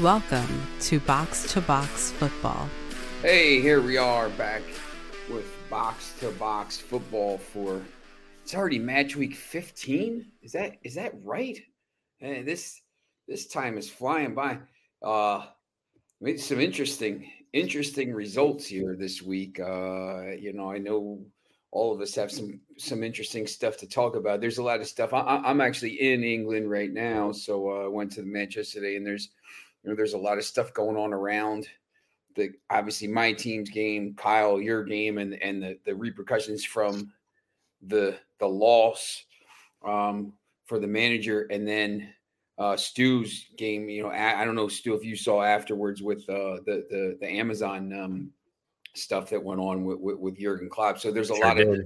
Welcome to Box to Box Football. Hey, here we are back with Box to Box Football for it's already match week 15. Is that is that right? And this this time is flying by. Uh made some interesting interesting results here this week. Uh, you know, I know all of us have some some interesting stuff to talk about. There's a lot of stuff. I, am actually in England right now, so uh, I went to the match yesterday, and there's you know there's a lot of stuff going on around the obviously my team's game, Kyle, your game, and and the the repercussions from the the loss um, for the manager, and then uh, Stu's game. You know, I, I, don't know Stu if you saw afterwards with uh, the the the Amazon um, stuff that went on with, with, with Jurgen Klopp. So there's a sure lot did. of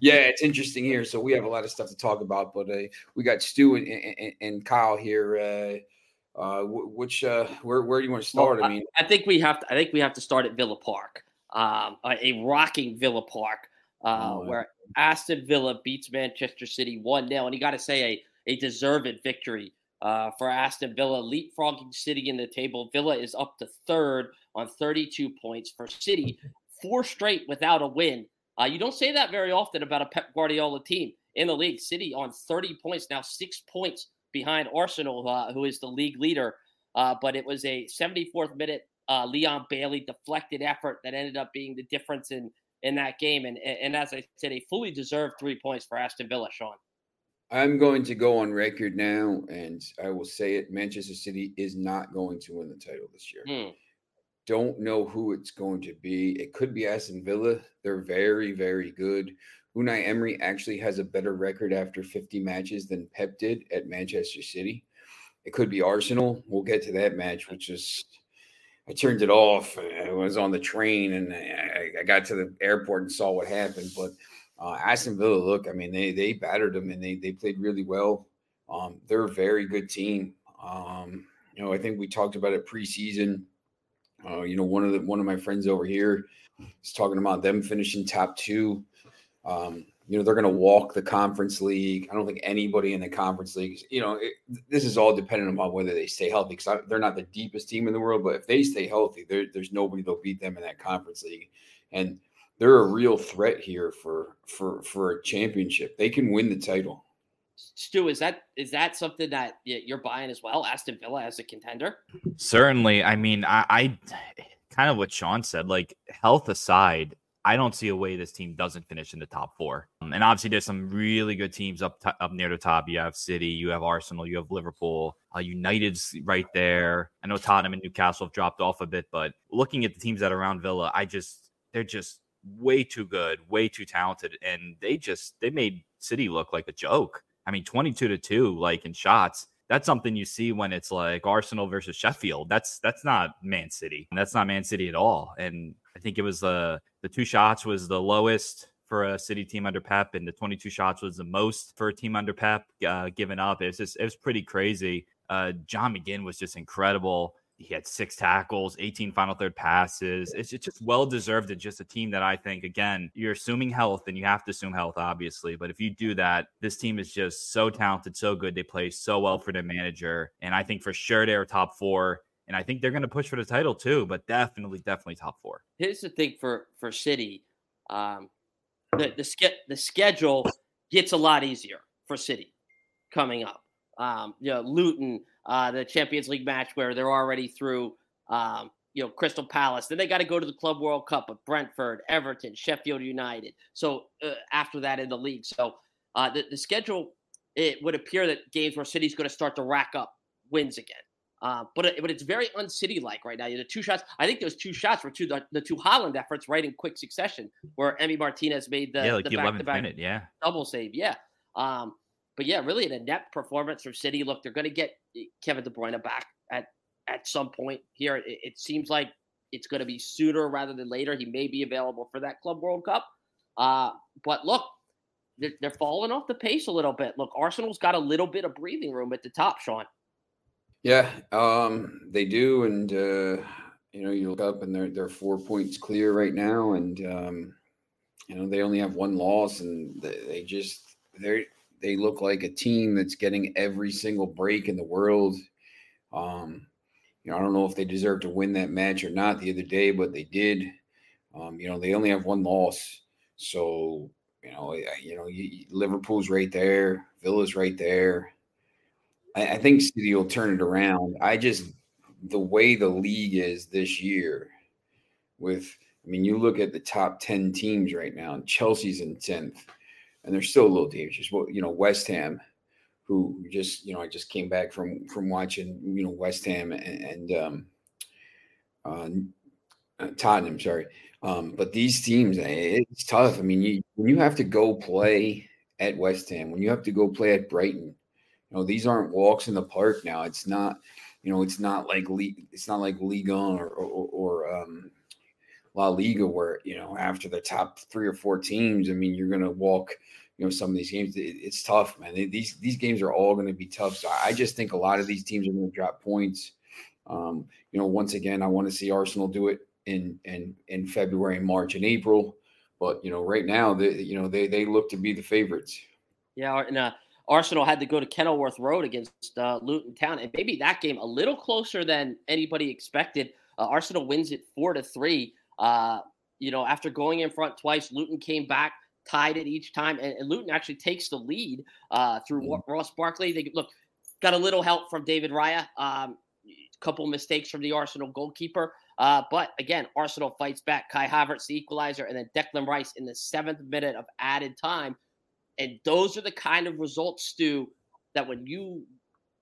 yeah, it's interesting here. So we have a lot of stuff to talk about, but uh, we got Stu and, and, and Kyle here. Uh, uh, which uh, where where do you want to start? Well, I mean, I think we have to. I think we have to start at Villa Park, um, a rocking Villa Park, uh, oh, where Aston Villa beats Manchester City one 0 and you got to say a a deserved victory uh, for Aston Villa, leapfrogging City in the table. Villa is up to third on 32 points for City, four straight without a win. Uh, you don't say that very often about a Pep Guardiola team in the league. City on 30 points now, six points behind Arsenal, uh, who is the league leader. Uh, but it was a 74th minute uh, Leon Bailey deflected effort that ended up being the difference in in that game. And and as I said, a fully deserved three points for Aston Villa, Sean. I'm going to go on record now, and I will say it: Manchester City is not going to win the title this year. Hmm. Don't know who it's going to be. It could be Aston Villa. They're very, very good. Unai Emery actually has a better record after 50 matches than Pep did at Manchester City. It could be Arsenal. We'll get to that match, which is I turned it off. I was on the train and I, I got to the airport and saw what happened. But uh, Aston Villa, look, I mean, they they battered them and they they played really well. Um, they're a very good team. Um, you know, I think we talked about it preseason. Uh, you know, one of the one of my friends over here is talking about them finishing top two. Um, you know, they're going to walk the conference league. I don't think anybody in the conference league, you know, it, this is all dependent upon whether they stay healthy because they're not the deepest team in the world. But if they stay healthy, there's nobody that'll beat them in that conference league. And they're a real threat here for for for a championship. They can win the title. Stu, is that is that something that you're buying as well? Aston Villa as a contender? Certainly. I mean, I, I kind of what Sean said. Like health aside, I don't see a way this team doesn't finish in the top four. Um, and obviously, there's some really good teams up t- up near the top. You have City, you have Arsenal, you have Liverpool, uh, United's right there. I know Tottenham and Newcastle have dropped off a bit, but looking at the teams that are around Villa, I just they're just way too good, way too talented, and they just they made City look like a joke. I mean, 22 to 2 like in shots. That's something you see when it's like Arsenal versus Sheffield. That's that's not Man City. That's not Man City at all. And I think it was the the two shots was the lowest for a City team under Pep, and the 22 shots was the most for a team under Pep uh, given up. It was just it was pretty crazy. Uh, John McGinn was just incredible he had six tackles, 18 final third passes. It's it's just well deserved. It's just a team that I think, again, you're assuming health and you have to assume health, obviously. But if you do that, this team is just so talented, so good. They play so well for their manager. And I think for sure they're top four. And I think they're going to push for the title too, but definitely, definitely top four. Here's the thing for for City, um, the the, ske- the schedule gets a lot easier for City coming up. Um, you know, Luton, uh, the Champions League match where they're already through, um, you know, Crystal Palace. Then they got to go to the Club World Cup with Brentford, Everton, Sheffield United. So uh, after that in the league, so uh, the, the schedule it would appear that games where City's going to start to rack up wins again. Uh, but it, but it's very uncity like right now. You know the two shots, I think those two shots were two the, the two Haaland efforts right in quick succession, where Emi Martinez made the yeah, like the, the 11th minute, yeah, double save, yeah. Um, but yeah, really an a net performance from City. Look, they're going to get eh, Kevin De Bruyne back at at some point here. It, it seems like it's going to be sooner rather than later. He may be available for that Club World Cup. Uh, but look, they're, they're falling off the pace a little bit. Look, Arsenal's got a little bit of breathing room at the top, Sean. Yeah, um, they do, and uh, you know you look up and they're they're four points clear right now, and um, you know they only have one loss, and they, they just they're they look like a team that's getting every single break in the world. Um, you know, I don't know if they deserve to win that match or not the other day, but they did. Um, you know, they only have one loss, so you know, you know, Liverpool's right there, Villa's right there. I, I think City will turn it around. I just the way the league is this year, with I mean, you look at the top ten teams right now, and Chelsea's in tenth, and they're still a little dangerous. Well, you know, West Ham, who just you know, I just came back from from watching you know West Ham and, and um, uh, Tottenham, sorry. Um, but these teams, eh, it's tough. I mean, you when you have to go play at West Ham, when you have to go play at Brighton, you know, these aren't walks in the park now. It's not, you know, it's not like it's not like Liga or or, or um, La Liga where you know after the top three or four teams, I mean, you're gonna walk. You know, some of these games, it, it's tough, man. These these games are all going to be tough. So I just think a lot of these teams are going to drop points. Um, you know, once again, I want to see Arsenal do it in in in February, March, and April. But you know, right now, they you know they they look to be the favorites. Yeah, and uh, Arsenal had to go to Kenilworth Road against uh, Luton Town, and maybe that game a little closer than anybody expected. Uh, Arsenal wins it four to three. Uh, you know, after going in front twice, Luton came back, tied it each time, and, and Luton actually takes the lead uh, through mm. Ross Barkley. They look got a little help from David Raya. Um, couple mistakes from the Arsenal goalkeeper. Uh, but again, Arsenal fights back. Kai Havertz, the equalizer, and then Declan Rice in the seventh minute of added time. And those are the kind of results, Stu, that when you,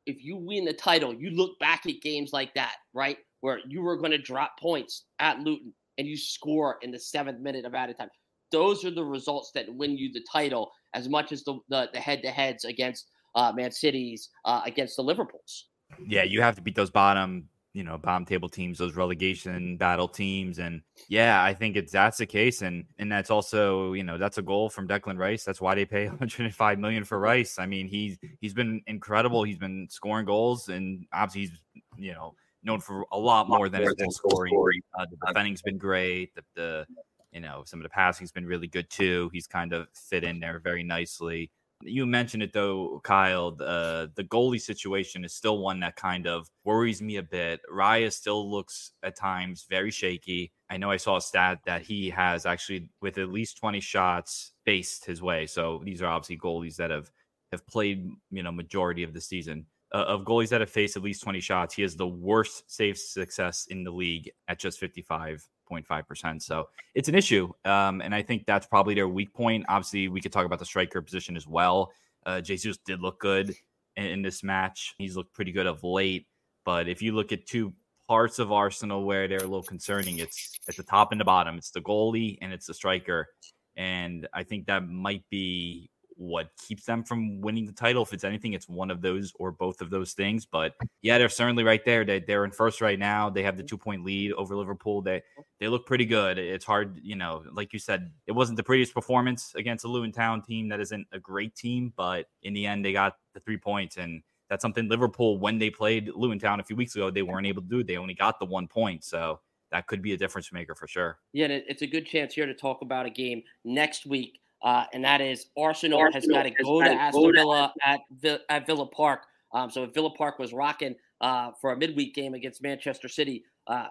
if you win the title, you look back at games like that, right? Where you were going to drop points at Luton and you score in the seventh minute of added time. Those are the results that win you the title as much as the, the, the head-to-heads against uh, Man City's uh, against the Liverpools. Yeah, you have to beat those bottom you know bottom table teams those relegation battle teams and yeah i think it's that's the case and and that's also you know that's a goal from declan rice that's why they pay 105 million for rice. I mean he's he's been incredible he's been scoring goals and obviously he's you know known for a lot more than his goal scoring. Uh, the defending's been great the, the you know some of the passing's been really good too. He's kind of fit in there very nicely you mentioned it though, Kyle. The the goalie situation is still one that kind of worries me a bit. Raya still looks at times very shaky. I know I saw a stat that he has actually, with at least 20 shots, faced his way. So these are obviously goalies that have have played, you know, majority of the season. Uh, of goalies that have faced at least 20 shots, he has the worst save success in the league at just 55 0.5%. So it's an issue. Um, and I think that's probably their weak point. Obviously, we could talk about the striker position as well. Uh, Jesus did look good in, in this match. He's looked pretty good of late. But if you look at two parts of Arsenal where they're a little concerning, it's at the top and the bottom. It's the goalie and it's the striker. And I think that might be what keeps them from winning the title. If it's anything, it's one of those or both of those things. But yeah, they're certainly right there. They, they're in first right now. They have the mm-hmm. two point lead over Liverpool. They they look pretty good. It's hard, you know, like you said, it wasn't the prettiest performance against a Luton Town team that isn't a great team, but in the end, they got the three points. And that's something Liverpool, when they played Luton Town a few weeks ago, they weren't able to do. They only got the one point. So that could be a difference maker for sure. Yeah, it's a good chance here to talk about a game next week uh, and that is Arsenal, Arsenal has got to go to Aston Villa at, at Villa Park. Um, so if Villa Park was rocking uh, for a midweek game against Manchester City, uh,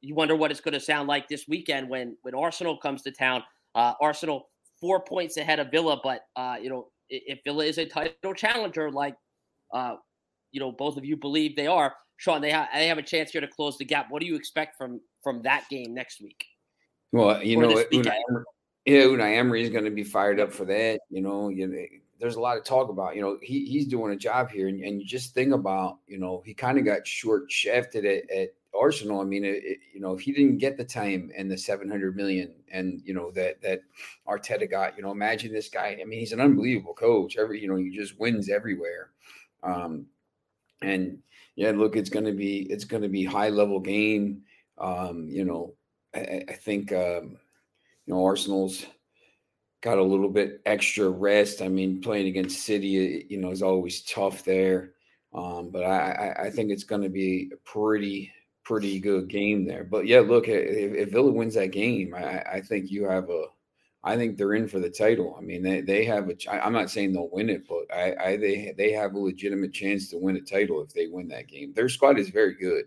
you wonder what it's going to sound like this weekend when when Arsenal comes to town. Uh, Arsenal four points ahead of Villa, but uh, you know if Villa is a title challenger, like uh, you know both of you believe they are, Sean, they have they have a chance here to close the gap. What do you expect from from that game next week? Well, you know, yeah, Unai Emery is going to be fired up for that. You know, you there's a lot of talk about. You know, he he's doing a job here, and, and you just think about. You know, he kind of got short shafted at, at Arsenal. I mean, it, it, you know, if he didn't get the time and the 700 million, and you know that that Arteta got, you know, imagine this guy. I mean, he's an unbelievable coach. Every you know, he just wins everywhere. Um, and yeah, look, it's going to be it's going to be high level game. Um, you know, I, I think. Um, you know, Arsenal's got a little bit extra rest. I mean, playing against City, you know, is always tough there. Um, but I, I think it's going to be a pretty, pretty good game there. But yeah, look, if, if Villa wins that game, I, I think you have a, I think they're in for the title. I mean, they, they have a. I'm not saying they'll win it, but I, I they they have a legitimate chance to win a title if they win that game. Their squad is very good.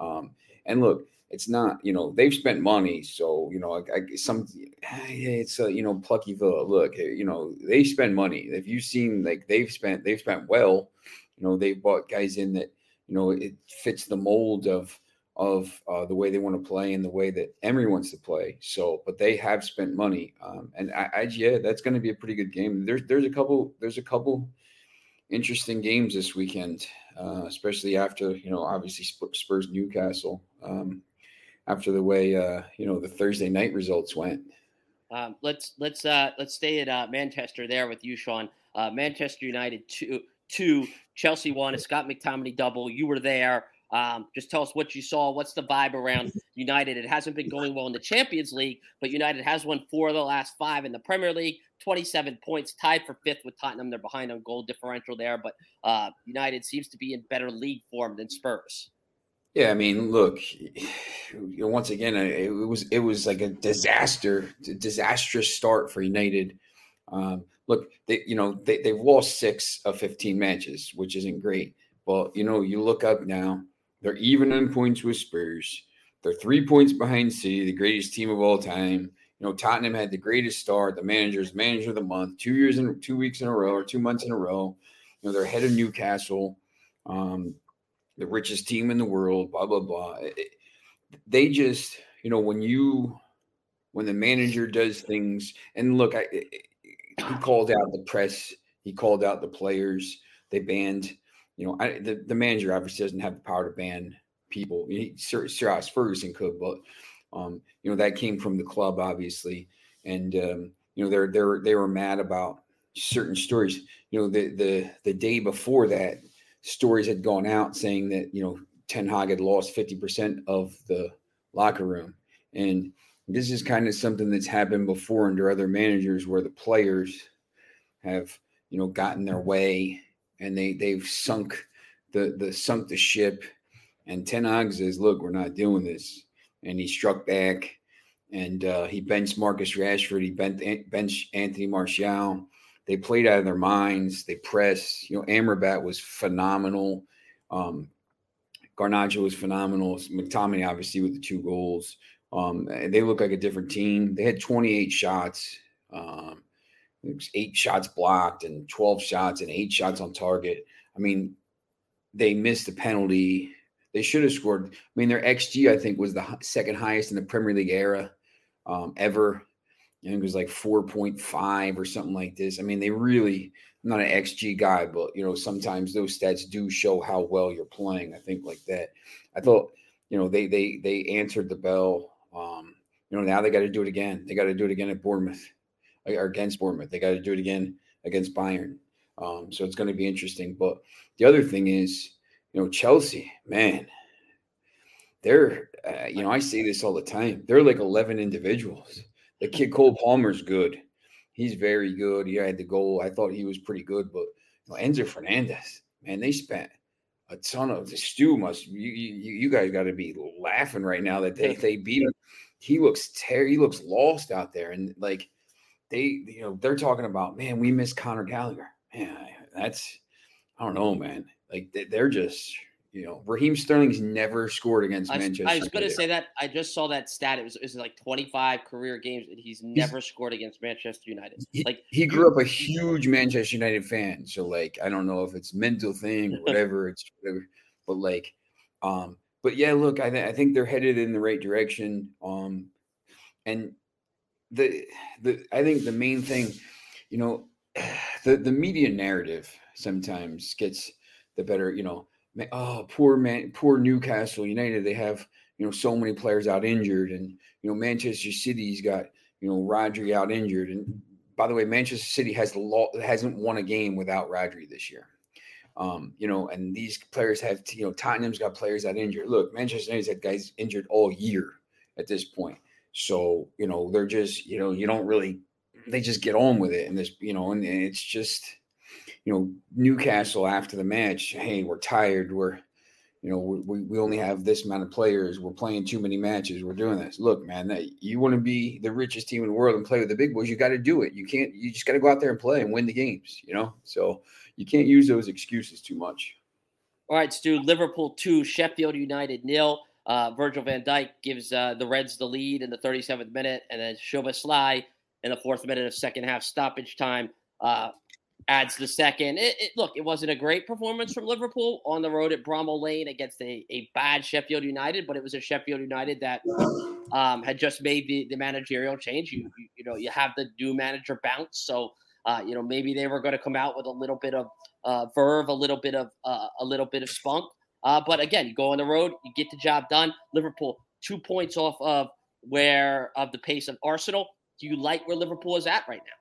Um, and look, it's not you know they've spent money, so you know I, I, some it's a you know Pluckyville. Look, you know they spend money. If you've seen like they've spent they've spent well, you know they've bought guys in that you know it fits the mold of of uh, the way they want to play and the way that Emery wants to play. So, but they have spent money, um, and I, I yeah, that's going to be a pretty good game. There's there's a couple there's a couple interesting games this weekend, uh, especially after you know obviously Spurs Newcastle um, after the way uh, you know the Thursday night results went. Um, let's let's uh, let's stay at uh, Manchester there with you, Sean. Uh, Manchester United two two Chelsea one. A Scott McTominay double. You were there. Um, just tell us what you saw. What's the vibe around United? It hasn't been going well in the Champions League, but United has won four of the last five in the Premier League. 27 points, tied for fifth with Tottenham. They're behind on goal differential there, but uh, United seems to be in better league form than Spurs. Yeah, I mean, look, you know, once again, it was it was like a disaster, disastrous start for United. Um, look, they you know they they've lost six of 15 matches, which isn't great. But you know, you look up now they're even in points with Spurs. They're three points behind City, the greatest team of all time. You know, Tottenham had the greatest start. The manager's manager of the month, two years in two weeks in a row or two months in a row. You know, they're ahead of Newcastle, um, the richest team in the world. Blah blah blah. It, they just, you know, when you when the manager does things, and look, I, he called out the press, he called out the players. They banned you know, I, the, the manager obviously doesn't have the power to ban people. He, Sir, Sir Alex Ferguson could, but um, you know that came from the club, obviously, and um, you know they're they're they were mad about certain stories. You know, the the the day before that, stories had gone out saying that you know Ten Hag had lost fifty percent of the locker room, and this is kind of something that's happened before under other managers where the players have you know gotten their way and they they've sunk the the sunk the ship. And Ten Hag says, "Look, we're not doing this," and he struck back, and uh, he benched Marcus Rashford. He bent, benched Anthony Martial. They played out of their minds. They pressed. You know, Amrabat was phenomenal. Um, Garnacho was phenomenal. McTominay, obviously, with the two goals. Um, they look like a different team. They had 28 shots. Um, eight shots blocked and 12 shots and eight shots on target. I mean, they missed a penalty. They should have scored. I mean, their XG, I think, was the second highest in the Premier League era um, ever. I think it was like 4.5 or something like this. I mean, they really, I'm not an XG guy, but, you know, sometimes those stats do show how well you're playing. I think like that. I thought, you know, they, they, they answered the bell. Um, you know, now they got to do it again. They got to do it again at Bournemouth or against Bournemouth. They got to do it again against Bayern. Um, so it's going to be interesting. But the other thing is, you know, Chelsea, man, they're, uh, you know, I say this all the time. They're like 11 individuals. The kid Cole Palmer's good. He's very good. He had the goal. I thought he was pretty good. But you know, Enzo Fernandez, man, they spent a ton of the Stu must you you, you guys got to be laughing right now that they they beat him. He looks ter- he looks lost out there and like they, you know, they're talking about, man, we miss Connor Gallagher. Man, that's, I don't know, man. Like they're just, you know, Raheem Sterling's never scored against I, Manchester. I was going to say that. I just saw that stat. It was, it was like 25 career games, and he's never he's, scored against Manchester United. Like he, he grew up a huge Manchester United fan, so like I don't know if it's mental thing or whatever. it's whatever, but like, um, but yeah, look, I, th- I think they're headed in the right direction. Um, and the the I think the main thing, you know, the the media narrative sometimes gets the better. You know, oh poor man, poor Newcastle United. They have you know so many players out injured, and you know Manchester City's got you know Rodri out injured. And by the way, Manchester City has law hasn't won a game without Rodri this year. Um, you know, and these players have, you know, Tottenham's got players out injured. Look, Manchester United's had guys injured all year at this point. So, you know, they're just, you know, you don't really, they just get on with it. And this, you know, and, and it's just, you know, Newcastle after the match, hey, we're tired. We're, you know, we, we only have this amount of players. We're playing too many matches. We're doing this. Look, man, that you want to be the richest team in the world and play with the big boys, you got to do it. You can't, you just got to go out there and play and win the games, you know? So you can't use those excuses too much. All right, Stu, Liverpool 2, Sheffield United nil. Uh, Virgil van Dijk gives uh, the Reds the lead in the 37th minute, and then Szoboszlai in the fourth minute of second half stoppage time uh, adds the second. It, it, look, it wasn't a great performance from Liverpool on the road at Bramall Lane against a, a bad Sheffield United, but it was a Sheffield United that um, had just made the, the managerial change. You, you, you know you have the new manager bounce, so uh, you know maybe they were going to come out with a little bit of uh, verve, a little bit of uh, a little bit of spunk. Uh, but again, you go on the road, you get the job done. Liverpool two points off of where of the pace of Arsenal. Do you like where Liverpool is at right now?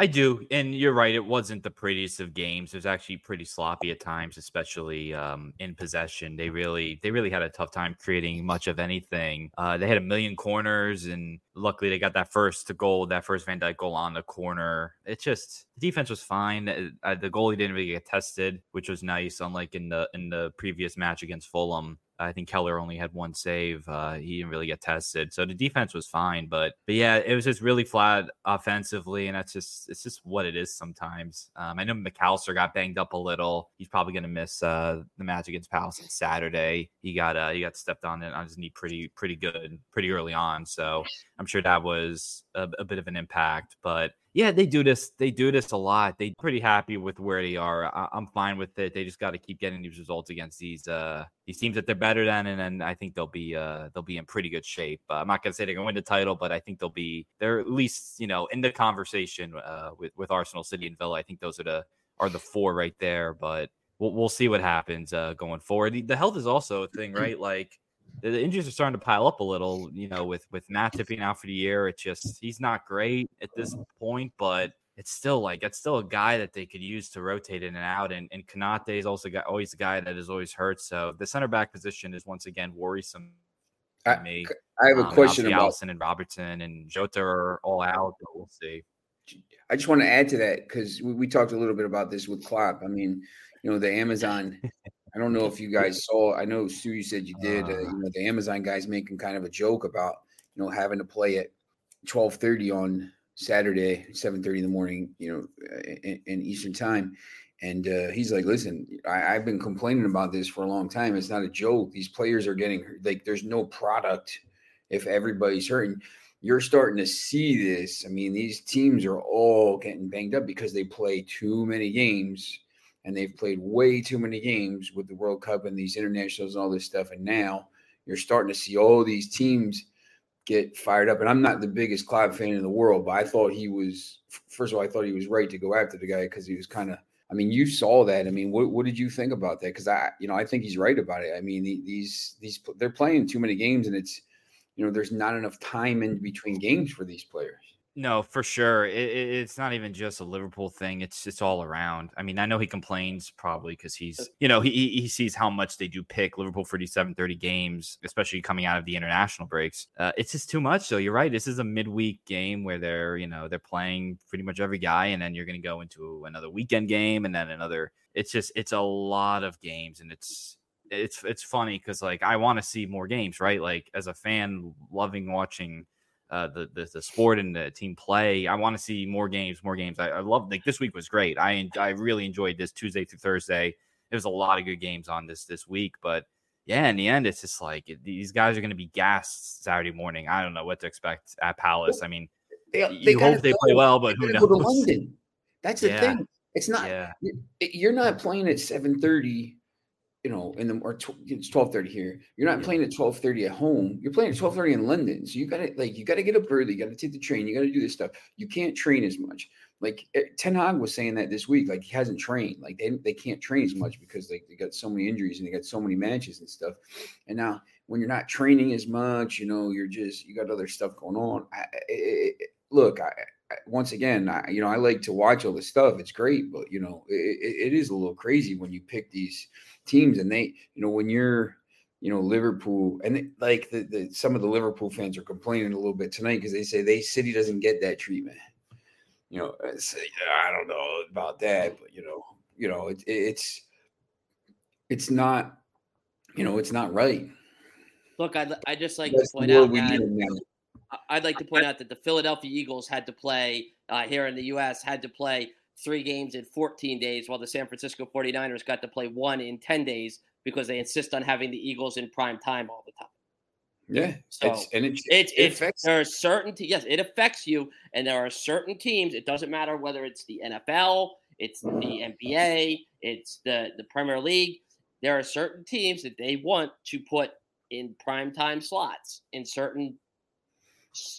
I do, and you're right. It wasn't the prettiest of games. It was actually pretty sloppy at times, especially um, in possession. They really, they really had a tough time creating much of anything. Uh, they had a million corners, and luckily they got that first goal, that first Van Dijk goal on the corner. It just the defense was fine. Uh, the goalie didn't really get tested, which was nice, unlike in the in the previous match against Fulham. I think Kelleher only had one save. Uh, he didn't really get tested, so the defense was fine. But but yeah, it was just really flat offensively, and that's just it's just what it is sometimes. Um, I know Mac Allister got banged up a little. He's probably going to miss uh, the match against Palace on Saturday. He got uh, he got stepped on on his knee pretty pretty good pretty early on, so I'm sure that was a, a bit of an impact. But yeah, they do this. They do this a lot. They're pretty happy with where they are. I, am fine with it. They just got to keep getting these results against these uh these teams that they're better than, and then I think they'll be uh they'll be in pretty good shape. Uh, I'm not gonna say they're gonna win the title, but I think they'll be they're at least you know in the conversation uh with with Arsenal, City, and Villa. I think those are the are the four right there. But we'll we'll see what happens uh going forward. The, the health is also a thing, right? Like the injuries are starting to pile up a little, you know, with with Matip out for the year. It's just he's not great at this point, but it's still like it's still a guy that they could use to rotate in and out. And and Konate is also got, always a guy that is always hurt. So the center back position is once again worrisome to I, me. I have a um, question about Alisson and Robertson and Jota are all out, but we'll see. I just want to add to that because we, we talked a little bit about this with Klopp. I mean, you know, the Amazon I don't know if you guys saw. I know Stu, you said you did. Uh, you uh. know, the Amazon guys making kind of a joke about you know having to play at twelve thirty on Saturday, seven thirty in the morning. You know, in, in Eastern time. And uh, he's like, listen, I, have been complaining about this for a long time. It's not a joke. These players are getting like, there's no product if everybody's hurting. You're starting to see this. I mean, these teams are all getting banged up because they play too many games and they've played way too many games with the World Cup and these internationals and all this stuff. And now you're starting to see all these teams get fired up. And I'm not the biggest Klopp fan in the world, but I thought he was, first of all, I thought he was right to go after the guy because he was kind of, I mean, you saw that. I mean, what, what did you think about that? Because I, you know, I think he's right about it. I mean, these, these, they're playing too many games and it's, you know, there's not enough time in between games for these players. No, for sure. It, it, it's not even just a Liverpool thing. It's it's all around. I mean, I know he complains probably because he's you know he he sees how much they do pick Liverpool for these 7:30 games, especially coming out of the international breaks. Uh, it's just too much. So you're right. This is a midweek game where they're you know they're playing pretty much every guy, and then you're going to go into another weekend game, and then another. It's just it's a lot of games, and it's it's it's funny because like I want to see more games, right? Like as a fan, loving watching uh, the, the, the sport and the team play. I want to see more games, more games. I, I love like this week was great. I I really enjoyed this Tuesday through Thursday. There was a lot of good games on this this week, but yeah, in the end, it's just like it, these guys are going to be gassed Saturday morning. I don't know what to expect at Palace. I mean, they, you hope they play well, but who knows? Go to London. That's the yeah. thing. It's not. Yeah. You're not playing at seven thirty you know, in the or tw- it's twelve thirty here. You're not yeah. playing at twelve thirty at home. You're playing at twelve thirty in London. So you gotta like you gotta get up early. You gotta take the train. You gotta do this stuff. You can't train as much. Like eh, Ten Hag was saying that this week. Like he hasn't trained. Like they they can't train as much because like they got so many injuries and they got so many matches and stuff. And now when you're not training as much, you know, you're just you got other stuff going on. I, it, it, look, I, once again, I, you know, I like to watch all this stuff. It's great, but you know, it, it is a little crazy when you pick these teams and they, you know, when you're, you know, Liverpool and they, like the, the some of the Liverpool fans are complaining a little bit tonight because they say they City doesn't get that treatment. You know, I don't know about that, but you know, you know, it, it's it's not, you know, it's not right. Look, I I just like That's to point out that I'd like to point out that the Philadelphia Eagles had to play uh, here in the U.S. had to play three games in 14 days, while the San Francisco 49ers got to play one in 10 days because they insist on having the Eagles in prime time all the time. Yeah. So it's, and it, it, it, affects. There are certain te- yes, it affects you, and there are certain teams. It doesn't matter whether it's the NFL, it's the NBA, it's the the Premier League. There are certain teams that they want to put in prime time slots in certain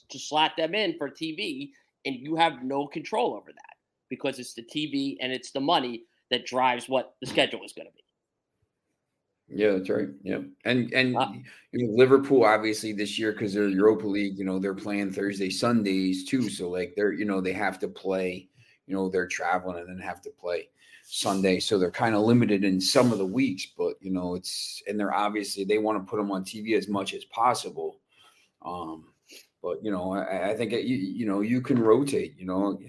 to slot them in for TV, and you have no control over that because it's the TV and it's the money that drives what the schedule is going to be. Yeah, that's right. Yeah, and and uh, you know, Liverpool obviously this year because they're Europa League, you know, they're playing Thursday, Sundays too. So like they're you know they have to play, you know, they're traveling and then have to play Sunday, so they're kind of limited in some of the weeks. But you know, it's and they're obviously they want to put them on TV as much as possible. Um, but you know, I, I think it, you you know you can rotate. You know,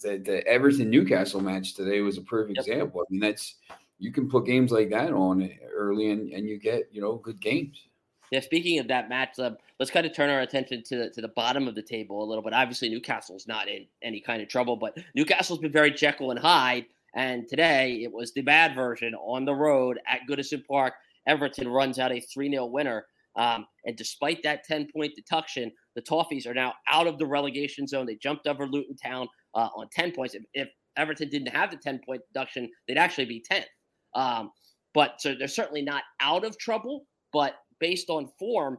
the, the Everton Newcastle match today was a perfect yep. example. I mean, that's you can put games like that on early and, and you get you know good games. Yeah, speaking of that match, uh, let's kind of turn our attention to the, to the bottom of the table a little bit. Obviously, Newcastle's not in any kind of trouble, but Newcastle's been very Jekyll and Hyde. And today it was the bad version on the road at Goodison Park. Everton runs out a 3 0 winner. Um, and despite that 10 point deduction, the Toffees are now out of the relegation zone. They jumped over Luton Town uh, on 10 points. If, if, Everton didn't have the 10 point deduction, they'd actually be 10th. Um, but so they're certainly not out of trouble. But based on form,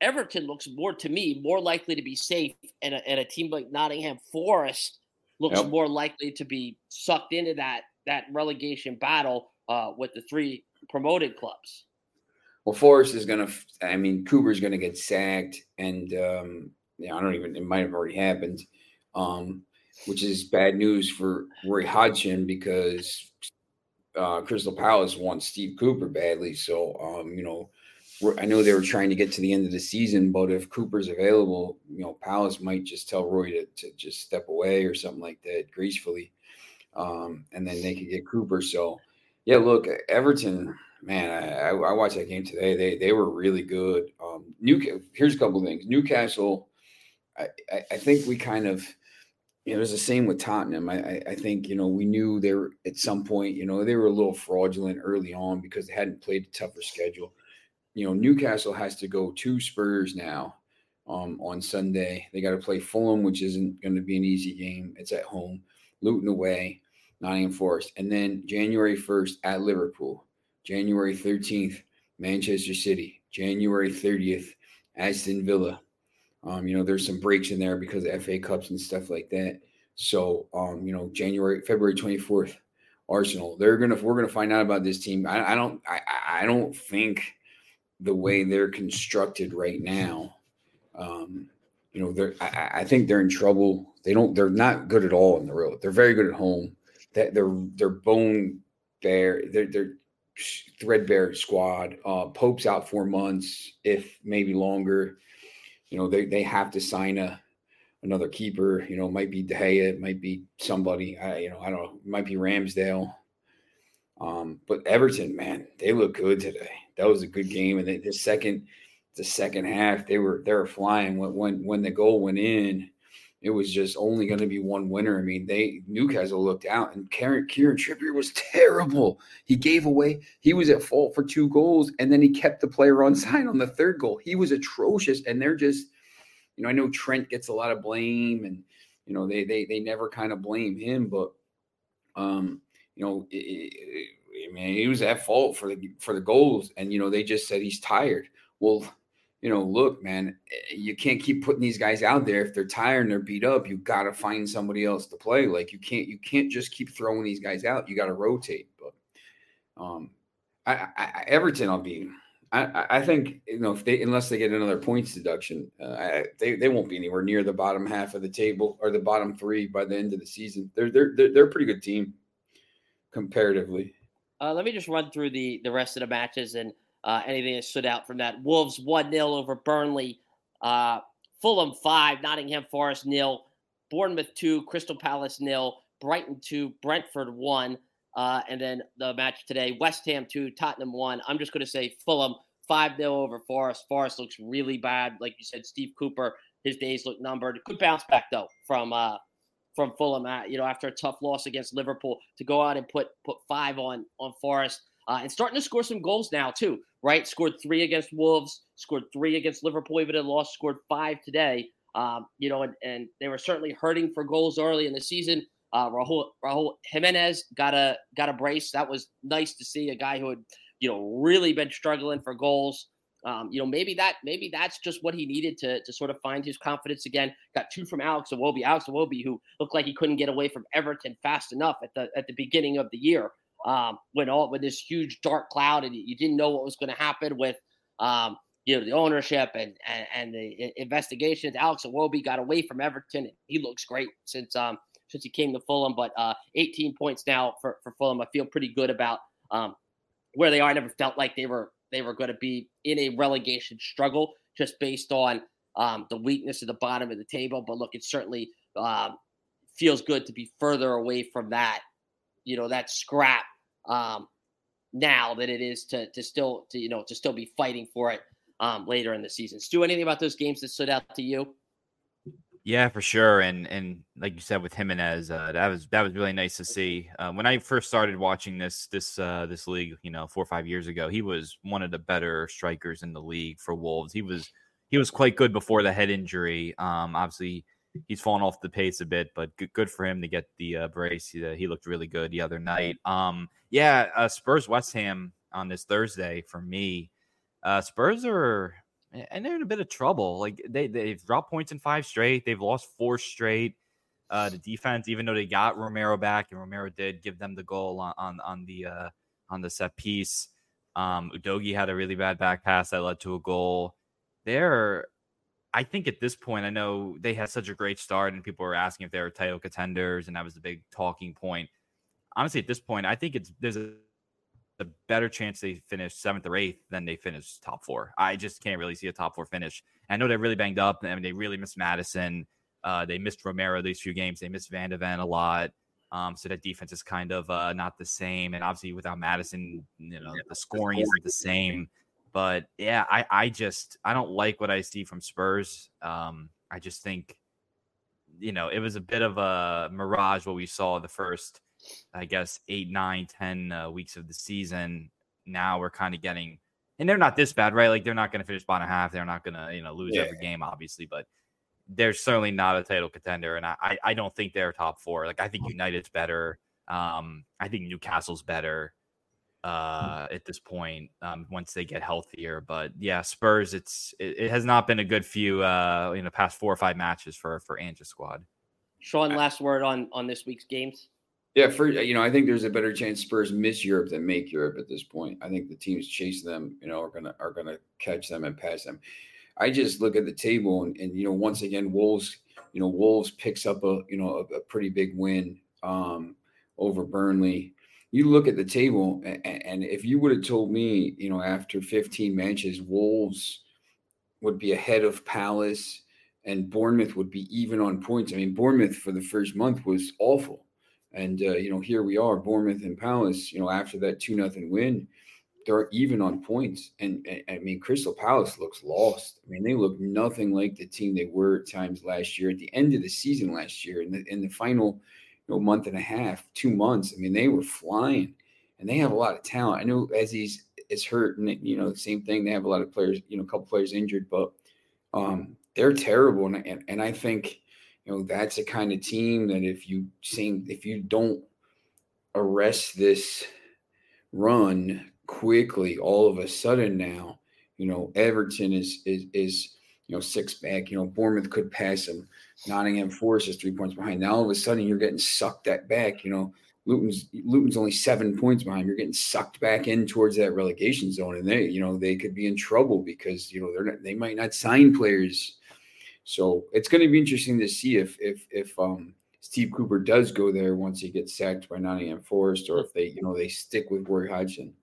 Everton looks more to me more likely to be safe, and a, and a team like Nottingham Forest looks yep. more likely to be sucked into that that relegation battle uh, with the three promoted clubs. Well, Forest is going to. I mean, Cooper's going to get sacked, and um, I don't even. It might have already happened, um, which is bad news for Roy Hodgson because uh, Crystal Palace wants Steve Cooper badly. So, um, you know, I know they were trying to get to the end of the season, but if Cooper's available, you know, Palace might just tell Roy to, to just step away or something like that gracefully. Um, and then they could get Cooper. So, yeah, look, Everton, man, I, I watched that game today. They they were really good. Um, New here's a couple things. Newcastle, I, I, I think we kind of – it was the same with Tottenham. I, I, think, you know, we knew they were at some point, you know, they were a little fraudulent early on because they hadn't played a tougher schedule. You know, Newcastle has to go to Spurs now um, on Sunday. They got to play Fulham, which isn't going to be an easy game. It's at home, Luton away, Nottingham Forest. And then January 1st at Liverpool, January 13th, Manchester City, January 30th, Aston Villa, um, you know, there's some breaks in there because of FA Cups and stuff like that. So, um, you know, January, February 24th, Arsenal. They're gonna we're gonna find out about this team. I, I don't I, I don't think the way they're constructed right now, um, you know, they're I, I think they're in trouble. They don't they're not good at all on the road. They're very good at home. That they're they're bone bare. They're they're threadbare squad. Uh, Pope's out four months, if maybe longer you know, they, they have to sign a another keeper. You know, might be De Gea, it might be somebody. I you know, I don't know. It might be Ramsdale. Um, but Everton, man, they look good today. That was a good game. And they, the second, the second half, they were they were flying. When when when the goal went in, it was just only going to be one winner. I mean, they Newcastle looked out, and Kieran, Kieran Trippier was terrible. He gave away. He was at fault for two goals, and then he kept the player on side on the third goal. He was atrocious, and they're just, you know, I know Trent gets a lot of blame, and you know they they they never kind of blame him, but um, you know, it, it, I mean, he was at fault for the for the goals, and you know they just said he's tired. Well you know, look, man, eh, you can't keep putting these guys out there if they're tired and they're beat up. You got to find somebody else to play. Like you can't, you can't just keep throwing these guys out. You got to rotate. But um, I, I, Everton, I'll be. I, I think you know if they unless they get another points deduction, uh, I, they they won't be anywhere near the bottom half of the table or the bottom three by the end of the season. They're they're they're, they're a pretty good team comparatively. Uh, let me just run through the the rest of the matches and uh, anything that stood out from that. Wolves 1 0 over Burnley. Uh, Fulham 5, Nottingham Forest nil. Bournemouth 2, Crystal Palace nil. Brighton 2, Brentford 1. Uh, and then the match today, West Ham 2, Tottenham 1. I'm just going to say Fulham 5 0 over Forest. Forest looks really bad. Like you said, Steve Cooper, his days look numbered. Good bounce back, though, from uh, from Fulham, uh, you know, after a tough loss against Liverpool to go out and put put five on on Forest. Uh, and starting to score some goals now too. Right, scored three against Wolves, scored three against Liverpool, even in lost, scored five today. Um, you know, and, and they were certainly hurting for goals early in the season. Uh, Raul, Raul Jimenez got a got a brace. That was nice to see a guy who had you know really been struggling for goals. Um, you know, maybe that maybe that's just what he needed to to sort of find his confidence again. Got two from Alex Iwobi. Alex Iwobi, who looked like he couldn't get away from Everton fast enough at the at the beginning of the year, um, when all with this huge dark cloud and you didn't know what was going to happen with um, you know the ownership and, and and the investigations. Alex Iwobi got away from Everton. He looks great since um since he came to Fulham, but uh, 18 points now for for Fulham. I feel pretty good about um where they are. I never felt like they were they were going to be in a relegation struggle just based on um, the weakness at the bottom of the table. But look, it certainly um, feels good to be further away from that, you know, that scrap um, now than it is to to still to you know to still be fighting for it um, later in the season. Stu, anything about those games that stood out to you? Yeah, for sure. And and like you said with Jimenez, uh, that was that was really nice to see. Uh, when I first started watching this this uh, this league, you know, four or five years ago, he was one of the better strikers in the league for Wolves. He was he was quite good before the head injury. Um, obviously, he's fallen off the pace a bit, but good, good for him to get the uh, brace. He, uh, he, looked really good the other night. Um, yeah, uh, Spurs West Ham on this Thursday for me. Uh, Spurs are and they're in a bit of trouble. Like they they've dropped points in five straight. They've lost four straight. Uh, the defense, even though they got Romero back, and Romero did give them the goal on on, on the uh, on the set piece. Um, Udogie had a really bad back pass that led to a goal. They're, I think at this point, I know they had such a great start, and people were asking if they were title contenders, and that was the big talking point. Honestly, at this point, I think it's there's a a better chance they finish seventh or eighth than they finish top four. I just can't really see a top four finish. I know they're really banged up. I mean, they really missed Maddison. Uh, they missed Romero these few games. They missed Van de Ven a lot. Um, so that defense is kind of uh, not the same. And obviously, without Maddison, you know, the scoring isn't the same. But yeah, I, I just I don't like what I see from Spurs. Um, I just think, you know, it was a bit of a mirage what we saw the first I guess eight, nine, ten uh, weeks of the season. Now we're kind of getting, and they're not this bad, right? Like they're not going to finish bottom half. They're not going to, you know, lose yeah. every game, obviously, but they're certainly not a title contender. And I, I don't think they're top four. Like I think United's better. Um, I think Newcastle's better uh, at this point um, once they get healthier. But yeah, Spurs, it's it, it has not been a good few uh, in the past four or five matches for for Ange's squad. Sean, last word on on this week's games. Yeah, for you know, I think there's a better chance Spurs miss Europe than make Europe at this point. I think the teams chasing them, you know, are gonna are gonna catch them and pass them. I just look at the table and, and you know, once again, Wolves, you know, Wolves picks up a you know a, a pretty big win um, over Burnley. You look at the table, and, and if you would have told me, you know, after 15 matches, Wolves would be ahead of Palace and Bournemouth would be even on points. I mean, Bournemouth for the first month was awful and uh, you know, here we are, Bournemouth and Palace. You know, after that two nothing win, they're even on points. And, and, I mean, Crystal Palace looks lost. I mean, they look nothing like the team they were at times last year. At the end of the season last year, in the in the final, know, month and a half, two months. I mean, they were flying, and they have a lot of talent. I know Eze is hurt, and you know, the same thing. They have a lot of players, you know, a couple players injured, but um, they're terrible. And, and and I think you know that's the kind of team that if you seem if you don't arrest this run quickly all of a sudden now you know everton is is is you know six back you know bournemouth could pass them nottingham forest is three points behind. Now all of a sudden you're getting sucked back you know. Luton's luton's only seven points behind. You're getting sucked back in towards that relegation zone and they you know they could be in trouble because you know they're not, they might not sign players. So it's going to be interesting to see if if if um, Steve Cooper does go there once he gets sacked by Nottingham Forest, or if they you know they stick with Roy Hodgson.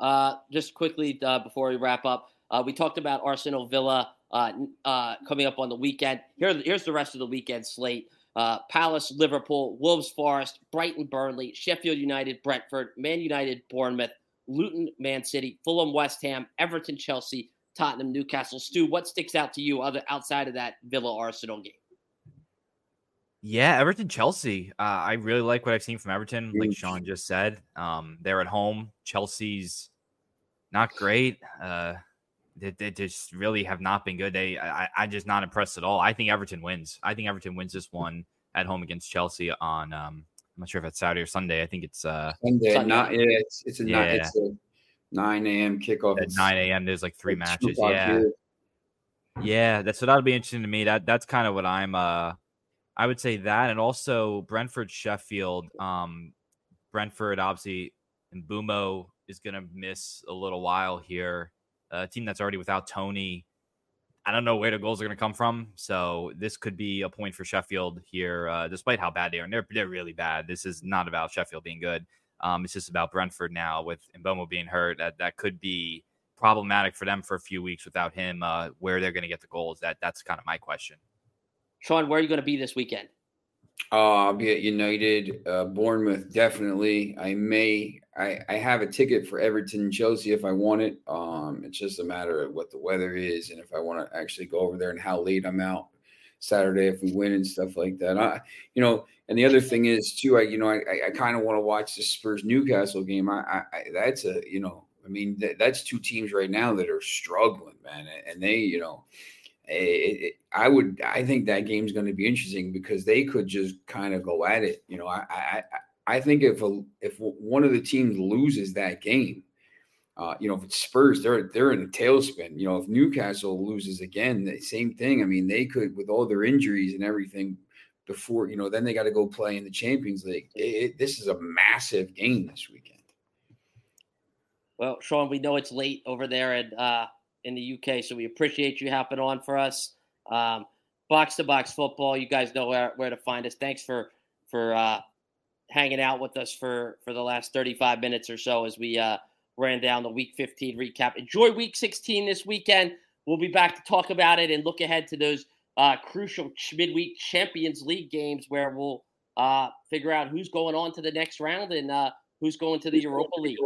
Uh, just quickly uh, before we wrap up, uh, we talked about Arsenal Villa uh, uh, coming up on the weekend. Here, here's the rest of the weekend slate. Uh, Palace, Liverpool, Wolves, Forest, Brighton, Burnley, Sheffield United, Brentford, Man United, Bournemouth, Luton, Man City, Fulham, West Ham, Everton, Chelsea, Tottenham, Newcastle. Stu, what sticks out to you other outside of that Villa Arsenal game? Yeah, Everton Chelsea. Uh, I really like what I've seen from Everton. Like Sean just said, um, they're at home. Chelsea's not great. Uh, they, they, just really have not been good. They, I, I just not impressed at all. I think Everton wins. I think Everton wins this one at home against Chelsea on. Um, I'm not sure if it's Saturday or Sunday. I think it's uh Sunday. Sunday. Not yeah, it's it's a yeah. it's a 9 a.m. kickoff. At 9 a.m. There's like three matches. Yeah. Here. Yeah, that's what that'll be interesting to me. That that's kind of what I'm uh I would say that and also Brentford Sheffield. Um Brentford obviously and Mbeumo is gonna miss a little while here. A team that's already without Toney. I don't know where the goals are going to come from. So this could be a point for Sheffield here, uh, despite how bad they are. And they're, they're really bad. This is not about Sheffield being good. Um, it's just about Brentford now with Mbeumo being hurt. That that could be problematic for them for a few weeks without him. Uh, where they're going to get the goals? That that's kind of my question. Sean, where are you going to be this weekend? Uh, I'll be at United, uh, Bournemouth, definitely. I may, I, I have a ticket for Everton, Chelsea if I want it. Um, it's just a matter of what the weather is and if I want to actually go over there and how late I'm out Saturday if we win and stuff like that. I, you know, and the other thing is too, I, you know, I, I kind of want to watch the Spurs Newcastle game. I, I, that's a, you know, I mean, th- that's two teams right now that are struggling, man, and they, you know, it, it, I would, I think that game's going to be interesting because they could just kind of go at it. You know, I, I, I think if a, if one of the teams loses that game, uh, you know, if it's Spurs, they're they're in a tailspin. You know, if Newcastle loses again, the same thing. I mean, they could with all their injuries and everything before you know, then they got to go play in the Champions League. It, it, this is a massive game this weekend. Well, Sean, we know it's late over there at uh, in the UK, so we appreciate you hopping on for us. Um, box to box football, you guys know where, where to find us. Thanks for for uh, hanging out with us for for the last 35 minutes or so as we uh, ran down the Week 15 recap. Enjoy Week 16 this weekend. We'll be back to talk about it and look ahead to those uh, crucial midweek Champions League games where we'll uh, figure out who's going on to the next round and uh, who's going to the Europa League.